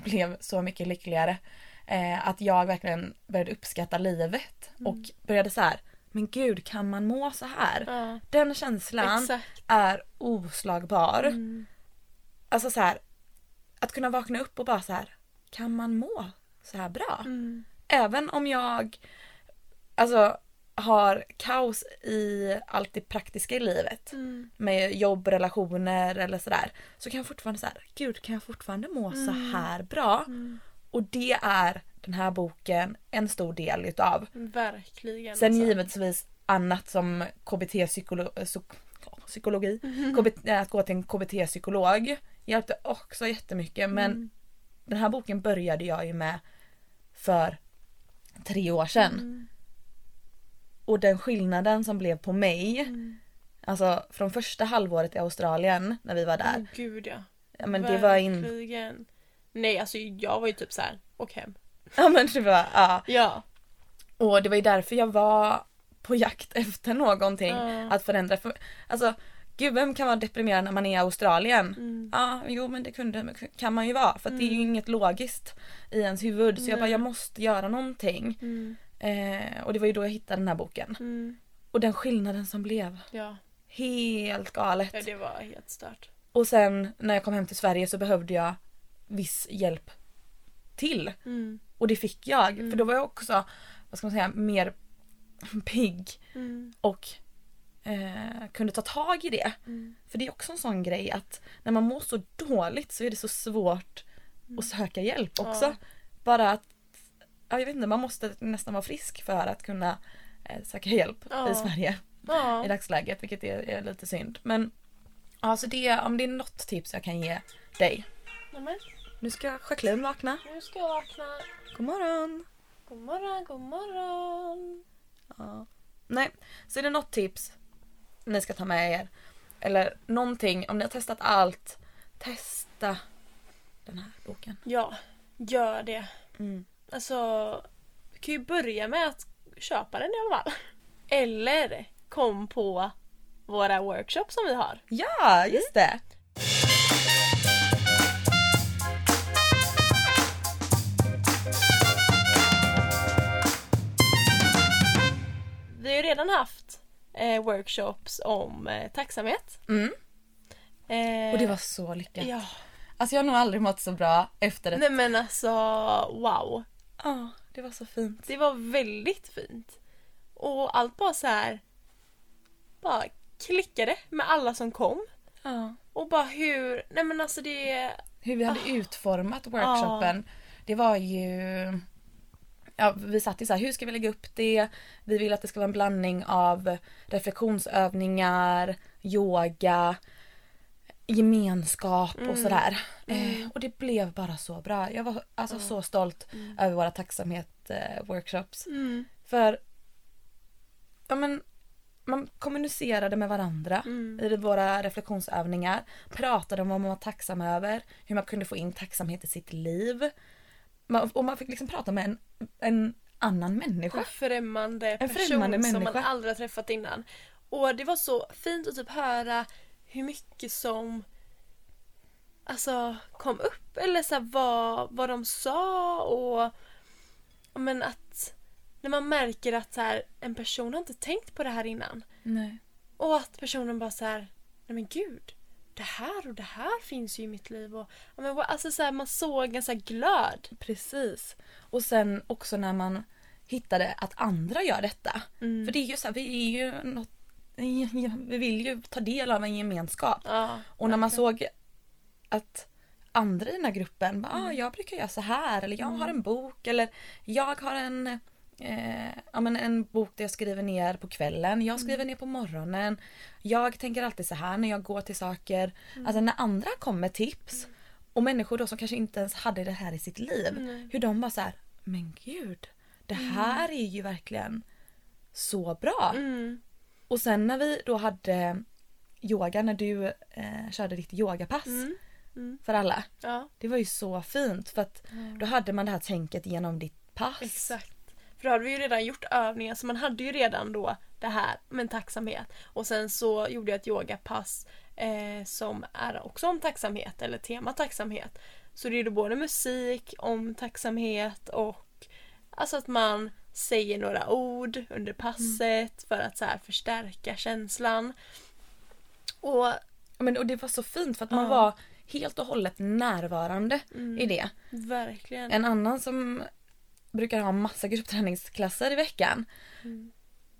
<laughs> blev så mycket lyckligare. Eh, att jag verkligen började uppskatta livet och började så här. men gud kan man må så här? Ja, Den känslan exakt. är oslagbar. Mm. Alltså så här, att kunna vakna upp och bara så här, kan man må så här bra? Mm. Även om jag alltså har kaos i allt det praktiska i livet Mm. med jobb, relationer eller sådär så kan jag fortfarande säga gud kan jag fortfarande må så Mm. här bra? Mm. Och det är den här boken en stor del utav. Verkligen. Sen alltså. givetvis annat som KBT-psykologi, Mm. KBT, att gå till en KBT-psykolog hjälpte också jättemycket men Mm. den här boken började jag ju med för tre år sedan. Mm. Och den skillnaden som blev på mig, Mm. alltså från första halvåret i Australien när vi var där. Åh gud ja. Ja men det var in... Nej alltså jag var ju typ så här. och hem. Ja men det var, ja. Ja. Och det var ju därför jag var på jakt efter någonting Ja. att förändra. För, alltså gud vem kan vara deprimerad när man är i Australien? Mm. Ja, jo men det kunde, kan man ju vara för att det är ju Mm. inget logiskt i ens huvud. Så jag bara, Nej. jag måste göra någonting. Mm. Eh, och det var ju då jag hittade den här boken. Mm. Och den skillnaden som blev. Ja. Helt galet. ja, det var helt stört. Och sen när jag kom hem till Sverige så behövde jag viss hjälp till. Mm. Och det fick jag. För då var jag också, vad ska man säga, mer <laughs> pigg Mm. och eh, kunde ta tag i det. Mm. För det är också en sån grej att när man mår så dåligt så är det så svårt att söka hjälp också. Ja. Bara att, jag vet inte, man måste nästan vara frisk för att kunna eh, söka hjälp Ja. i Sverige i Ja. dagsläget, vilket är, är lite synd. Men alltså det, om det är något tips jag kan ge dig. Nämen, Nu ska Jacqueline vakna. nu ska jag vakna. God morgon! God morgon, god morgon. Ja. Nej, så är det något tips ni ska ta med er. Eller någonting, om ni har testat allt, testa den här boken. Ja, gör det. Mm. Alltså, du kan ju börja med att köpa den i alla fall. Eller kom på våra workshops som vi har. Ja, just det! Vi har ju redan haft eh, workshops om eh, tacksamhet. Mm. Eh, Och det var så lyckat. Ja. Alltså jag har nog aldrig mått så bra efter ett... Nej men alltså, wow. Ja, det var så fint. Det var väldigt fint. Och allt bara så här bara klickade med alla som kom. Ja. Och bara hur, nej men alltså det, Hur vi hade utformat workshopen. Det var ju... Ja, vi satt ju så här, hur ska vi lägga upp det? Vi vill att det ska vara en blandning av reflektionsövningar, yoga, gemenskap och sådär. Eh, och det blev bara så bra. Jag var alltså så stolt över våra tacksamhet-workshops. mm, För ja, men, man kommunicerade med varandra Mm. i våra reflektionsövningar. Pratade om vad man var tacksam över. Hur man kunde få in tacksamhet i sitt liv. Man, och man fick liksom prata med en, en annan människa. en främmande En person främmande som man aldrig har träffat innan. Och det var så fint att typ höra hur mycket som alltså kom upp eller så här, vad, vad de sa och men att när man märker att så här, en person har inte tänkt på det här innan Nej. och att personen bara så här, nej men gud det här och det här finns ju i mitt liv och men, alltså så här, man såg en så glöd. Precis. Och sen också när man hittade att andra gör detta. Mm. För det är ju så här, vi är ju något, <laughs> vi vill ju ta del av en gemenskap. Ja, Och när man såg att andra i den här gruppen, bara, ah, jag brukar göra så här eller jag har en bok eller jag har en, eh, ja, men en bok där jag skriver ner på kvällen, jag skriver ner på morgonen. Jag tänker alltid så här när jag går till saker. Alltså när andra kommer tips och människor då som kanske inte ens hade det här i sitt liv. Hur de bara så här, men gud, det här är ju verkligen så bra. Mm. Och sen när vi då hade yoga, när du eh, körde ditt yogapass Mm. Mm. för alla. Ja, Det var ju så fint för att då hade man det här tänket genom ditt pass. exakt. För då hade vi ju redan gjort övningar så man hade ju redan då det här med tacksamhet. Och sen så gjorde jag ett yogapass eh, som är också om tacksamhet eller tema tacksamhet. Så det är då både musik om tacksamhet och alltså att man säger några ord under passet för att så här förstärka känslan. Och Men, och det var så fint för att man Ja. var helt och hållet närvarande Mm. i det. verkligen. En annan som brukar ha massa gruppträningsklasser i veckan Mm.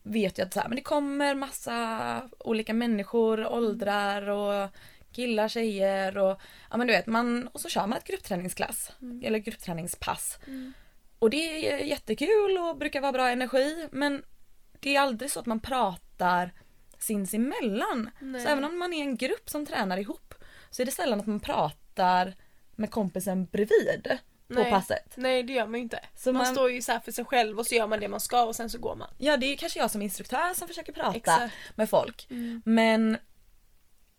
vet ju att så här, men det kommer massa olika människor, åldrar och killar, tjejer och ja men du vet man och så kör man ett gruppträningsklass eller gruppträningspass. Mm. Och det är jättekul och brukar vara bra energi men det är aldrig så att man pratar sinsemellan. Nej. Så även om man är en grupp som tränar ihop så är det sällan att man pratar med kompisen bredvid på Nej. passet. Nej det gör man ju inte. Så man, man- står ju så för sig själv och så gör man det man ska och sen så går man. Ja det är kanske jag som instruktör som försöker prata Exakt. med folk. Mm. Men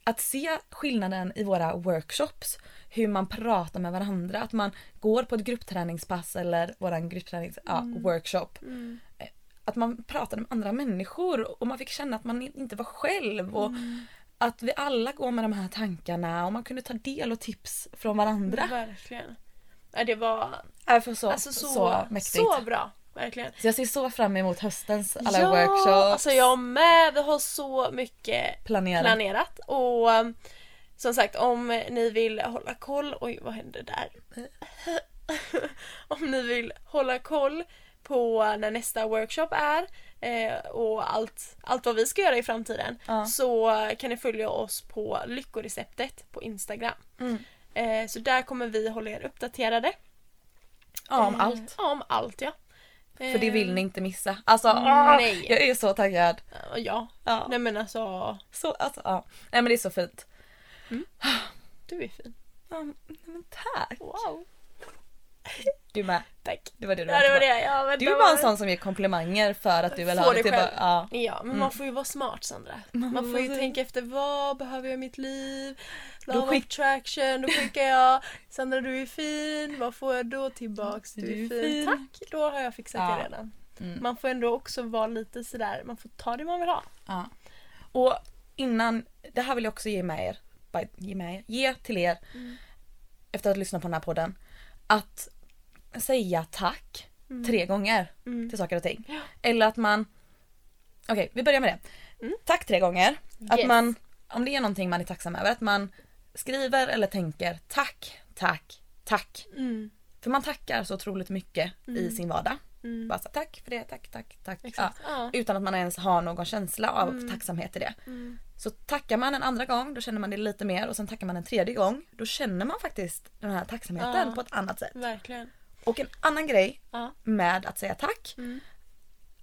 att se skillnaden i våra workshops, hur man pratar med varandra, att man går på ett gruppträningspass eller våran grupptränings, ja, workshop. Mm. Att man pratade med andra människor och man fick känna att man inte var själv och att vi alla går med de här tankarna och man kunde ta del och tips från varandra. Verkligen. Ja, det var Äh, så, alltså så, så så, mäktigt. bra. Verkligen. Så jag ser så fram emot höstens alla ja, workshops. alltså jag med. Vi har så mycket planerat. planerat. Och som sagt, om ni vill hålla koll... Oj, vad hände där? <laughs> om ni vill hålla koll på när nästa workshop är eh, och allt, allt vad vi ska göra i framtiden Ja. så kan ni följa oss på Lyckoreceptet på Instagram. Mm. Eh, så där kommer vi hålla er uppdaterade. Ja, om Eh, allt. Ja, om allt ja. För det vill Eh, ni inte missa. Alltså, ah, Nej. jag är så taggad. Ja. Ja. Nej men alltså, Så, alltså, ja. Nej men det är så fint. du är fin. Ja, men tack. Wow. Du med. Tack. Det var det du Ja det var det. Ja, vänta, Du är bara en sån som ger komplimanger för att du vill ha det det. Själv. bara, ja. Ja, men man får ju vara smart Sandra. Man får ju måste- tänka efter vad behöver jag i mitt liv? Då Law skick- attraction, då skickar jag Sandra du är fin, vad får jag då tillbaks? Du, Du är fin. fin. Tack, då har jag fixat Ja. det redan. Mm. Man får ändå också vara lite sådär, man får ta det man vill ha. Ja. Och innan, det här vill jag också ge med er, ge med er, ge till er efter att ha lyssnat på den här podden. Att säga tack tre gånger Mm. till saker och ting. Ja. Eller att man, okej vi börjar med det. Tack tre gånger. Att Yes. man, om det är någonting man är tacksam över, att man skriver eller tänker tack, tack, tack. Mm. För man tackar så otroligt mycket i sin vardag. Mm. Bara så, tack för det, tack, tack, tack. Ja. Ja. Utan att man ens har någon känsla av tacksamhet i det. Mm. Så tackar man en andra gång då känner man det lite mer och sen tackar man en tredje gång då känner man faktiskt den här tacksamheten Ja. på ett annat sätt. Verkligen. Och en annan grej Ja. med att säga tack Mm.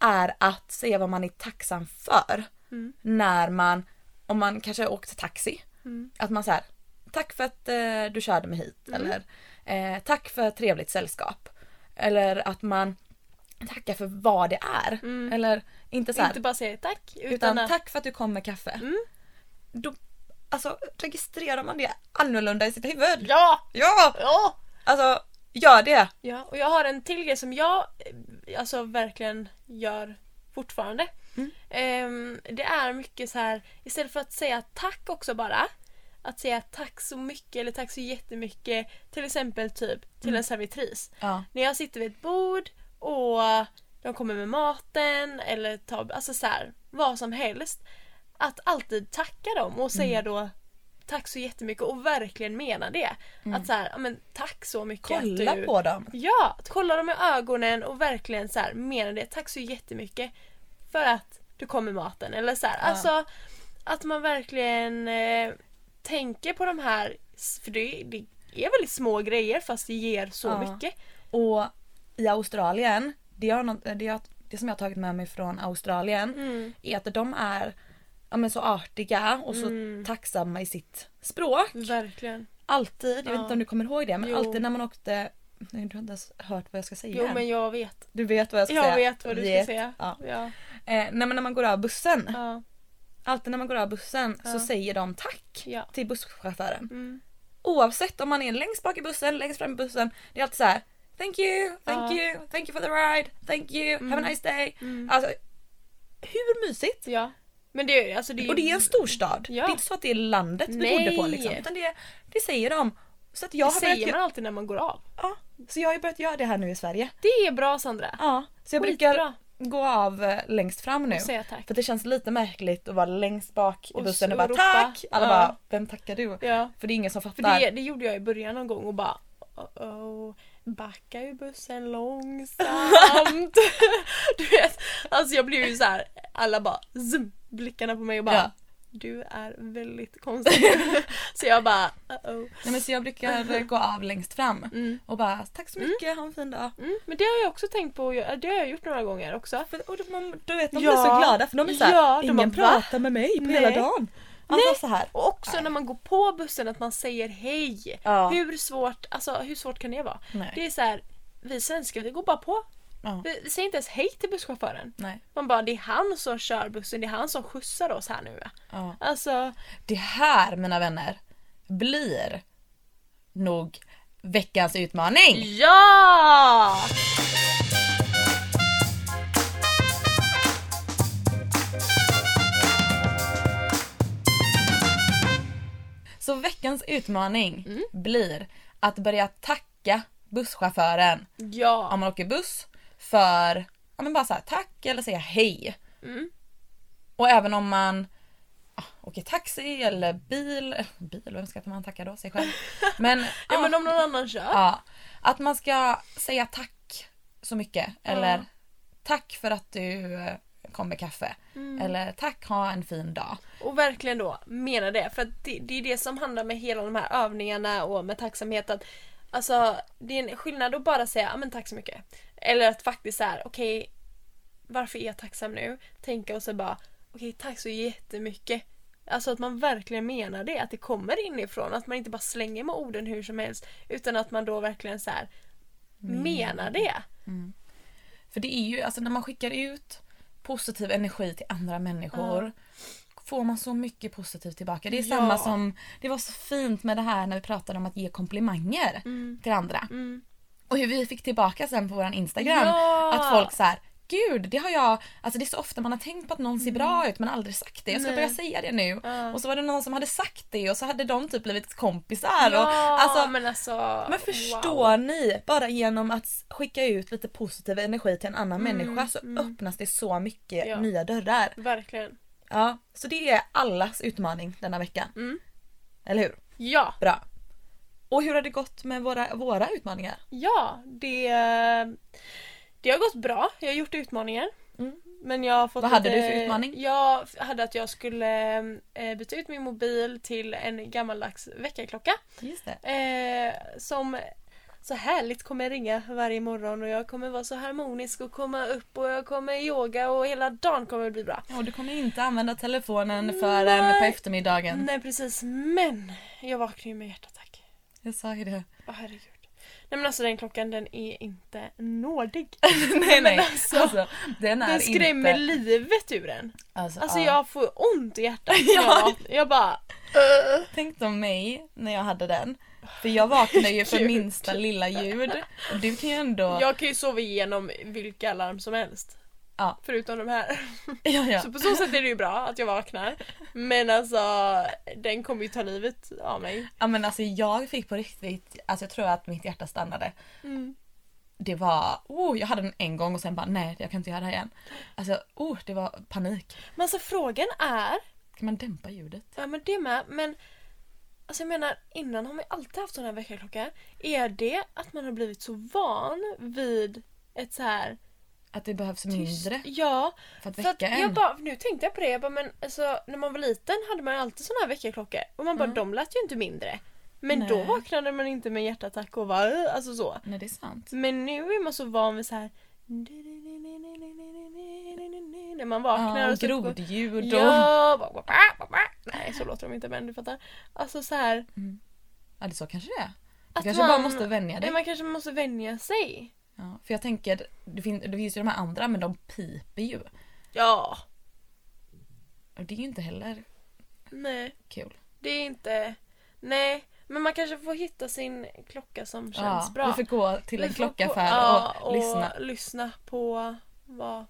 är att säga vad man är tacksam för. Mm. När man, om man kanske har åkt taxi, Mm. att man säger tack för att eh, du körde mig hit eller eh, tack för ett trevligt sällskap. Eller att man tackar för vad det är. Mm. Eller inte så här, Inte bara säga tack utan, utan att... tack för att du kom med kaffe. Mm. Då alltså, registrerar man det annorlunda i sitt huvud. Ja! Ja! Ja! Alltså, gör det! Ja, och jag har en till grej som jag eh, alltså verkligen gör fortfarande. Mm. Ehm, det är mycket så här istället för att säga tack också bara. Att säga tack så mycket eller tack så jättemycket. Till exempel typ till en servitris. Ja. När jag sitter vid ett bord och de kommer med maten eller tar, alltså så här, vad som helst. Att alltid tacka dem och säga Mm. då tack så jättemycket och verkligen mena det. Att så här, men tack så mycket Mm. Kolla du... på dem. Ja, att kolla dem i ögonen och verkligen så här, mena det. Tack så jättemycket för att du kom med maten. Eller så här, Ja. alltså att man verkligen eh, tänker på de här, för det, det är väldigt små grejer fast det ger så Ja. mycket. Och i Australien, det, har något, det, har, det som jag har tagit med mig från Australien Mm. är att de är ja, men så artiga och så Mm. tacksamma i sitt språk. Verkligen. Alltid, jag vet Ja. inte om du kommer ihåg det, men Jo. alltid när man åkte Nej, du har inte ens hört vad jag ska säga Jo men jag vet. Du vet vad jag ska Jag säga. vet vad du Vet. ska säga. Ja. Ja. Eh, nej, men när man går av bussen, Ja. alltid när man går av bussen så säger de tack till busschauffören. Mm. Oavsett om man är längst bak i bussen, längst fram i bussen. Det är alltid så här. Thank you, thank you, thank you for the ride, thank you, have a nice day. Mm. Alltså, hur mysigt? ja. Men det, alltså det Och det är en storstad. Ja. Det är inte så att det är landet vi Nej. bodde på liksom. Utan det, det säger de. Så att jag Det har börjat, säger man alltid när man går av. ja, så jag har ju börjat göra det här nu i Sverige. Det är bra Sandra. Ja, så jag Skitbra. brukar gå av eh, längst fram nu. För det känns lite märkligt att vara längst bak i bussen och bara och ropa. tack! Alla Ja. bara, vem tackar du? Ja. För det är ingen som För fattar. det, det gjorde jag i början någon gång och bara oh, oh, backa ur bussen långsamt. <laughs> <laughs> du vet, alltså jag blev ju så här, alla bara zoom, blickarna på mig och bara Ja. du är väldigt konstig. <laughs> så jag bara uh oh. Nej, men så jag brukar <laughs> gå av längst fram Mm. och bara tack så mycket, ha en fin dag. Mm, men det har jag också tänkt på, det har jag gjort några gånger också. För, och de, du vet, de Ja. blir så glada för de är såhär, Ja, de ingen pratar med mig på Nej. hela dagen. Alltså Nej. så här. Och också när man går på bussen att man säger hej. Ja. Hur svårt, alltså hur svårt kan det vara? Nej. Det är så här, vi svenskar vi går bara på. Ja. Vi, säger inte ens hej till busschauffören. Nej. Man bara, det är han som kör bussen, det är han som skjutsar oss här nu. Ja. Alltså, Det här mina vänner blir nog veckans utmaning. ja! Så veckans utmaning Mm. blir att börja tacka busschauffören Ja. om man åker buss för, ja men bara så här, tack eller säga hej. Mm. Och även om man ah, åker taxi eller bil, <laughs> bil, vem ska man tacka då? Sig själv? <laughs> Men, Ja ja, men om någon annan kör. ja, att man ska säga tack så mycket eller tack för att du eh, kom med kaffe. Mm. Eller tack, ha en fin dag. Och verkligen då mena det. För det, det är det som handlar med hela de här övningarna och med tacksamhet. Att, alltså det är en skillnad att bara säga "Ja, men tack så mycket. Eller att faktiskt här, okej varför är jag tacksam nu? Tänka och så bara okej tack så jättemycket. Alltså att man verkligen menar det, att det kommer inifrån. Att man inte bara slänger med orden hur som helst. Utan att man då verkligen så här menar det. För det är ju, alltså när man skickar ut positiv energi till andra människor får man så mycket positivt tillbaka. Det är Ja. samma som, det var så fint med det här när vi pratade om att ge komplimanger till andra. Mm. Och hur vi fick tillbaka sen på våran Instagram Ja! att folk så här. Gud, det har jag, alltså det är så ofta man har tänkt på att någon ser bra ut men aldrig sagt det. Jag ska Mm. Nej. börja säga det nu. Ja. Och så var det någon som hade sagt det och så hade de typ blivit kompisar. Ja, och, alltså, men alltså... men förstår ni? Bara genom att skicka ut lite positiv energi till en annan människa så öppnas det så mycket Mm, Ja. nya dörrar. Verkligen. Ja, så det är allas utmaning denna veckan. Mm. Eller hur? Ja, Bra. Och hur har det gått med våra, våra utmaningar? ja det, det har gått bra. Jag har gjort utmaningar. Mm. Men jag har fått Vad hade lite- du för utmaning? Jag hade att jag skulle eh, byta ut min mobil till en gammaldags väckarklocka. Just det. Eh, som så härligt kommer ringa varje morgon och jag kommer vara så harmonisk och komma upp och jag kommer yoga och hela dagen kommer bli bra. Och du kommer inte använda telefonen förrän på eftermiddagen. Nej precis, men jag vaknar ju med hjärtattack. Jag sa ju det. Åh herregud. Nej men alltså den klockan den är inte nådig. <laughs> nej nej. alltså, Alltså, den är Den skrämmer inte... livet ur en. Alltså, Alltså ja. jag får ont i hjärtat. <laughs> Ja. jag, jag bara... "Ugh." Tänk om mig när jag hade den. För jag vaknar ju för <laughs> minsta lilla ljud. Och du kan ju ändå... Jag kan ju sova igenom vilka alarm som helst. Ja. Förutom de här. <laughs> Ja, ja. Så på så sätt är det ju bra att jag vaknar. Men alltså den kommer ju ta livet av mig. ja men alltså jag fick på riktigt, alltså jag tror att mitt hjärta stannade. Mm. Det var, oh jag hade den en gång och sen bara nej jag kan inte göra det här igen. Alltså oh det var panik. Men alltså frågan är, Kan man dämpa ljudet? ja men det med, men Alltså jag menar innan har man ju alltid haft sån här väckarklocka. Är det att man har blivit så van vid ett så här Att det behövs tyst- mindre Ja, för att För väcka att en. jag bara, nu tänkte jag på det, jag bara, men alltså, när man var liten hade man ju alltid såna här väckarklockor och man bara Mm. de lät ju inte mindre. Men då Nej. vaknade man inte med hjärtattack och var "Åh", alltså så. Nej det är sant. Men nu är man så van vid så här när man vaknar Ja, och så- grodljud och... Ja. Nej så låter de inte men du fattar. Alltså så här. Ja det så kanske det är. Du kanske man, bara måste vänja dig. Man kanske måste vänja sig. Ja, för jag tänker, det finns, det finns ju de här andra men de piper ju. Ja. Och det är ju inte heller Nej. kul. Det är inte... Nej. Men man kanske får hitta sin klocka som känns ja, bra. Vi får gå till en får gå- klockaffär ja, och, lyssna. lyssna på vad,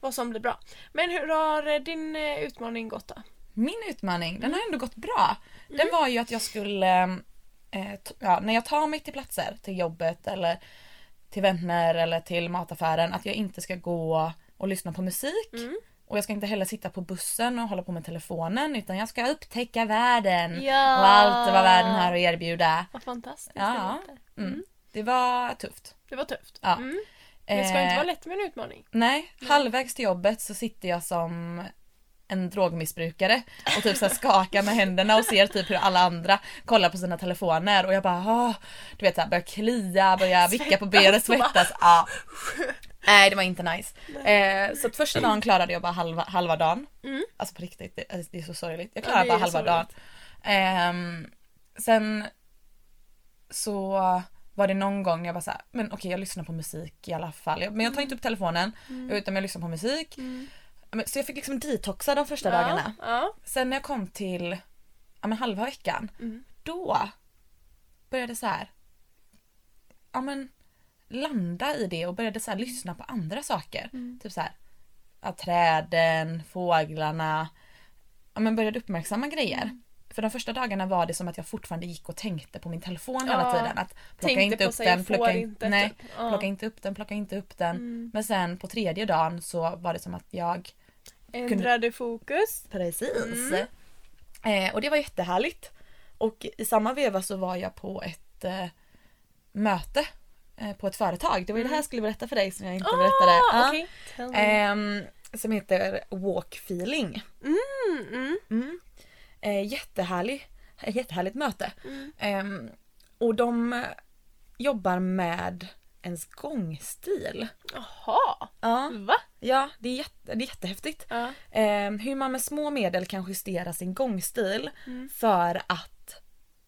vad som blir bra. Men hur har eh, din eh, utmaning gått då? Min utmaning, den har ändå gått bra. Den var ju att jag skulle, eh, t- ja, när jag tar mig till platser, till jobbet eller till vänner eller till mataffären, att jag inte ska gå och lyssna på musik. Mm. Och jag ska inte heller sitta på bussen och hålla på med telefonen utan jag ska upptäcka världen. Ja. Och allt vad världen har att erbjuda. Vad fantastiskt Ja. det låter. Mm. Det var tufft. Det var tufft. Ja. Mm. Men det ska Eh, inte vara lätt med en utmaning. Nej, halvvägs till jobbet så sitter jag som en drogmissbrukare och typ så skakar med händerna och ser typ hur alla andra kollar på sina telefoner och jag bara åh, du vet såhär börjar klia, börjar vicka på benet, svettas. Ja. <laughs> Nej det var inte nice. Eh, så första dagen klarade jag bara halva, halva dagen. Mm. Alltså på riktigt, det, alltså, det är så sorgligt. Jag Ja, klarade det bara halva dagen. sorgligt. Ehm, sen så var det någon gång jag bara såhär, men okej jag lyssnar på musik i alla fall. Men jag tar inte upp telefonen utan jag lyssnar på musik. Mm. Så jag fick liksom detoxa de första Ja, dagarna. Ja. Sen när jag kom till ja, men halva veckan, Mm. då började så här, ja men landa i det och började så här lyssna på andra saker. Mm. Typ så här, ja, träden, fåglarna. Ja men började uppmärksamma grejer. Mm. För de första dagarna var det som att jag fortfarande gick och tänkte på min telefon hela Ja. tiden. Att plocka inte upp sig, den, plocka, in, inte, nej, typ. Ja. plocka inte upp den, plocka inte upp den. Mm. Men sen på tredje dagen så var det som att jag Ändrade fokus. Precis. Mm. Eh, och det var jättehärligt. Och i samma veva så var jag på ett eh, möte eh, på ett företag. Det var ju det här jag skulle berätta för dig som jag inte berättade. Ah, me. Ehm, som heter Walk Feeling. Mm, mm, Mm. Eh, jättehärlig, ett jättehärligt möte. mm. Ehm, och de eh, jobbar med ens gångstil. Jaha, Ja, va? ja det, är jätte, det är jättehäftigt. Ja. Ehm, hur man med små medel kan justera sin gångstil Mm. för att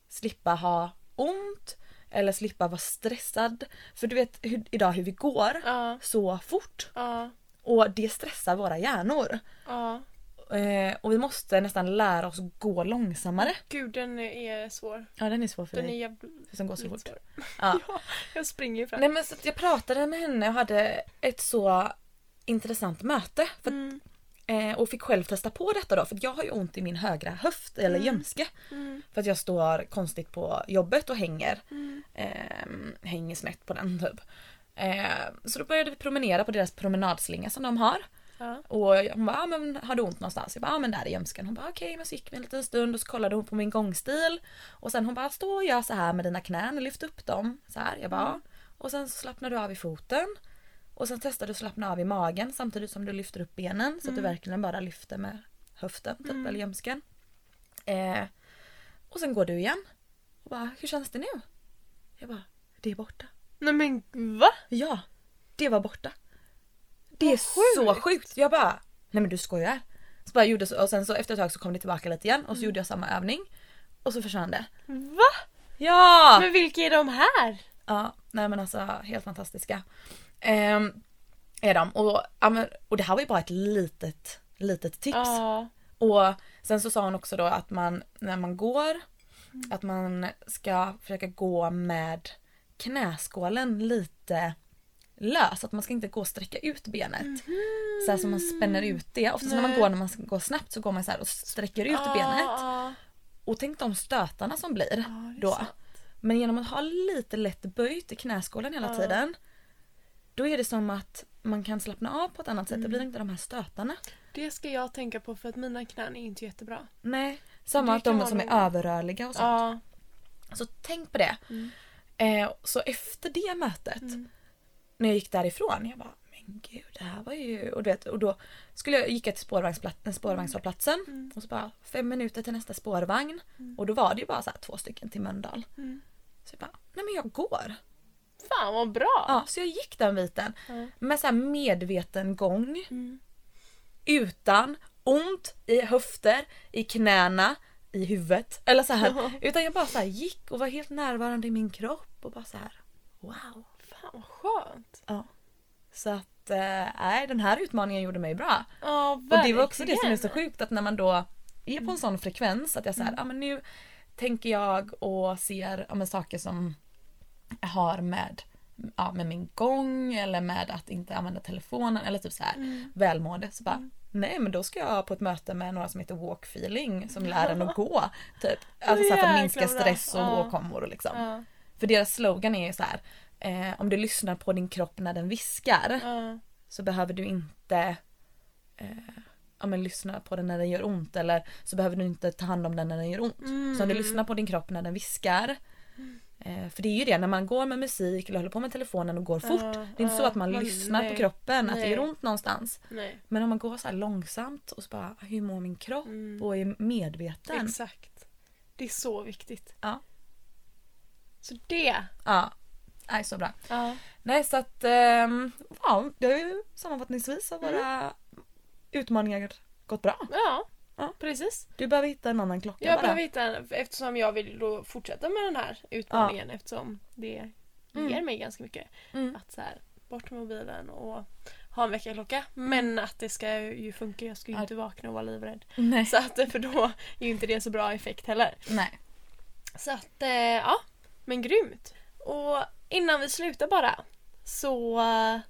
slippa ha ont eller slippa vara stressad. För du vet hur, idag hur vi går Ja, så fort ja, och det stressar våra hjärnor. ja. Eh, och vi måste nästan lära oss gå långsammare. Gud den är svår. Ja den är svår för Den är dig jävligt som går så fort. Ja. <laughs> Ja, jag springer ju fram. Nej men så jag pratade med henne och hade ett så intressant möte. För, Mm, eh, och fick själv testa på detta då för jag har ju ont i min högra höft eller Mm. ljumske. mm, För att jag står konstigt på jobbet och hänger. mm. Eh, hänger snett på den typ. Eh, så då började vi promenera på deras promenadslinga som de har. Ja. Och hon bara, ah, men har du ont någonstans? Jag bara, ah, men där i ljumsken. Hon bara, okej, men så gick vi en liten stund och så kollade hon på min gångstil. Och sen hon bara, stå och gör så här med dina knän och lyft upp dem. Så här, jag bara, Mm. Och sen så slappnar du av i foten. Och sen testar du att slappna av i magen samtidigt som du lyfter upp benen. Så att du Mm. verkligen bara lyfter med höften typ, Mm. eller ljumsken. Eh, och sen går du igen. Och bara, hur känns det nu? Jag bara, det är borta. Nej men va? Ja, det var borta. Det är Vad så sjukt. sjukt. Jag bara, nej men du skojar. Så bara gjorde så, och sen så efter ett tag så kom det tillbaka lite igen Mm. och så gjorde jag samma övning. Och så försvann det. Va? Ja! Men vilka är de här? Ja, nej men alltså helt fantastiska. Ehm, är de. Och, och det här var ju bara ett litet, litet tips. Ja. Och sen så sa hon också då att man när man går Mm. att man ska försöka gå med knäskålen lite lös. Att man ska inte gå och sträcka ut benet. Så här som man spänner ut det. Oftast när man Nej. går när man går snabbt så går man så och sträcker ut benet. Ja, Och tänk de stötarna som blir det är då. sant. Men genom att ha lite lätt böjt i knäskålen hela Ja. tiden. Då är det som att man kan slappna av på ett annat sätt. Det Mm. blir inte de här stötarna. Det ska jag tänka på för att mina knän är inte jättebra. Nej, samma Det att de som är nog- överrörliga och sånt. Så tänk på det. Mm. Eh, så efter det mötet, Mm. När jag gick därifrån, jag bara men gud det här var ju... Och, du vet, och då skulle jag, gick jag till spårvagnsplat- spårvagnshållplatsen Mm. och så bara fem minuter till nästa spårvagn. Mm. Och då var det ju bara så två stycken till Mölndal. Mm. Så jag bara, nej men jag går. Fan vad bra! Ja, så jag gick den biten Ja. med så här medveten gång Mm. utan ont i höfter, i knäna, i huvudet. Eller så här. Utan jag bara så gick och var helt närvarande i min kropp och bara så här wow. Fan vad skönt! Så att, eh, nej den här utmaningen gjorde mig bra. Ja Och det var också det som är så verkligen. sjukt att när man då är på en sån frekvens att jag säger, Mm. ja men nu tänker jag och ser ja, men, saker som jag har med, ja, med min gång eller med att inte använda telefonen eller typ så här Mm. välmående. Så bara, Mm. nej men då ska jag på ett möte med några som heter walk feeling som lär en att <laughs> gå. Typ. Alltså så här, för att minska stress och Ja. åkommor och liksom. Ja. För deras slogan är ju så här, eh, om du lyssnar på din kropp när den viskar Ja. så behöver du inte eh, ja, men lyssna på den när den gör ont eller så behöver du inte ta hand om den när den gör ont. Mm. Så om du lyssnar på din kropp när den viskar eh, för det är ju det när man går med musik eller håller på med telefonen och går fort. Ja, det är inte så att man man- lyssnar nej. på kroppen att det Nej. gör ont någonstans. Nej. Men om man går så här långsamt och så bara hur mår min kropp Mm. och är medveten. Exakt. Det är så viktigt. Ja. Så det. Ja. Nej så bra. Ja. Nej så att ehm, ja, det har ju sammanfattningsvis Mm. våra utmaningar gått bra. Ja. Ja. Precis. Du behöver hitta en annan klocka Jag bara. behöver hitta en, eftersom jag vill då fortsätta med den här utmaningen eftersom det Mm. ger mig ganska mycket. Mm. Att så här, bort med mobilen och ha en väckarklocka. Men att det ska ju funka. Jag ska ju Ja. inte vakna och vara livrädd. Nej. Så att, för då är ju inte det så bra effekt heller. Nej. Så att, eh, ja. Men grymt. Och innan vi slutar bara så eh,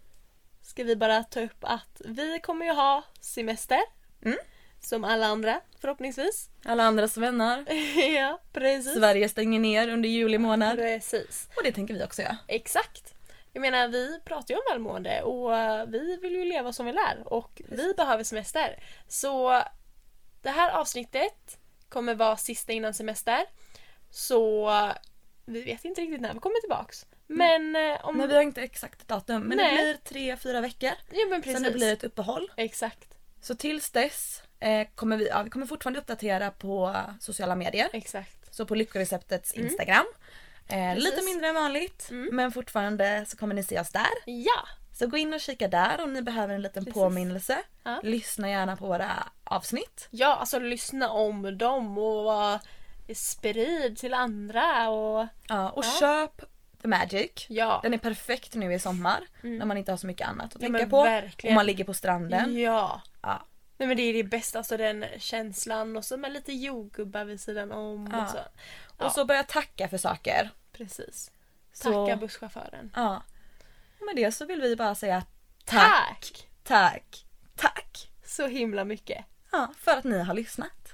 ska vi bara ta upp att vi kommer ju ha semester. Mm. Som alla andra förhoppningsvis. Alla andras vänner. <laughs> ja, precis. Sverige stänger ner under juli månad. Precis. Och det tänker vi också göra. Exakt. Jag menar vi pratar ju om välmående och eh, vi vill ju leva som vi lär och vi behöver semester. Så det här avsnittet kommer vara sista innan semester. Så vi vet inte riktigt när vi kommer tillbaks. Men eh, om... Men vi har inte exakt datum. Men Nej. det blir tre, fyra veckor. Ja men precis. Sen det blir ett uppehåll. Exakt. Så tills dess eh, kommer vi, ja, vi kommer fortfarande uppdatera på sociala medier. Exakt. Så på Lyckoreceptets Instagram. Eh, lite mindre än vanligt Mm. men fortfarande så kommer ni se oss där. Ja! Så gå in och kika där om ni behöver en liten Precis. påminnelse. Ja. Lyssna gärna på våra avsnitt. Ja, alltså lyssna om dem och uh, sprid till andra och Ja, och Ja. köp The Magic. ja. Den är perfekt nu i sommar Mm. när man inte har så mycket annat att Ja, tänka på. verkligen. Om man ligger på stranden. Ja. Ja. Nej men det är det bästa, alltså den känslan och så med lite jordgubbar vid sidan om Ja. och så. Och så börja tacka för saker. Precis. Så- Tacka busschauffören. Ja. Och med det så vill vi bara säga Tack! tack, tack Så himla mycket. ja, för att ni har lyssnat.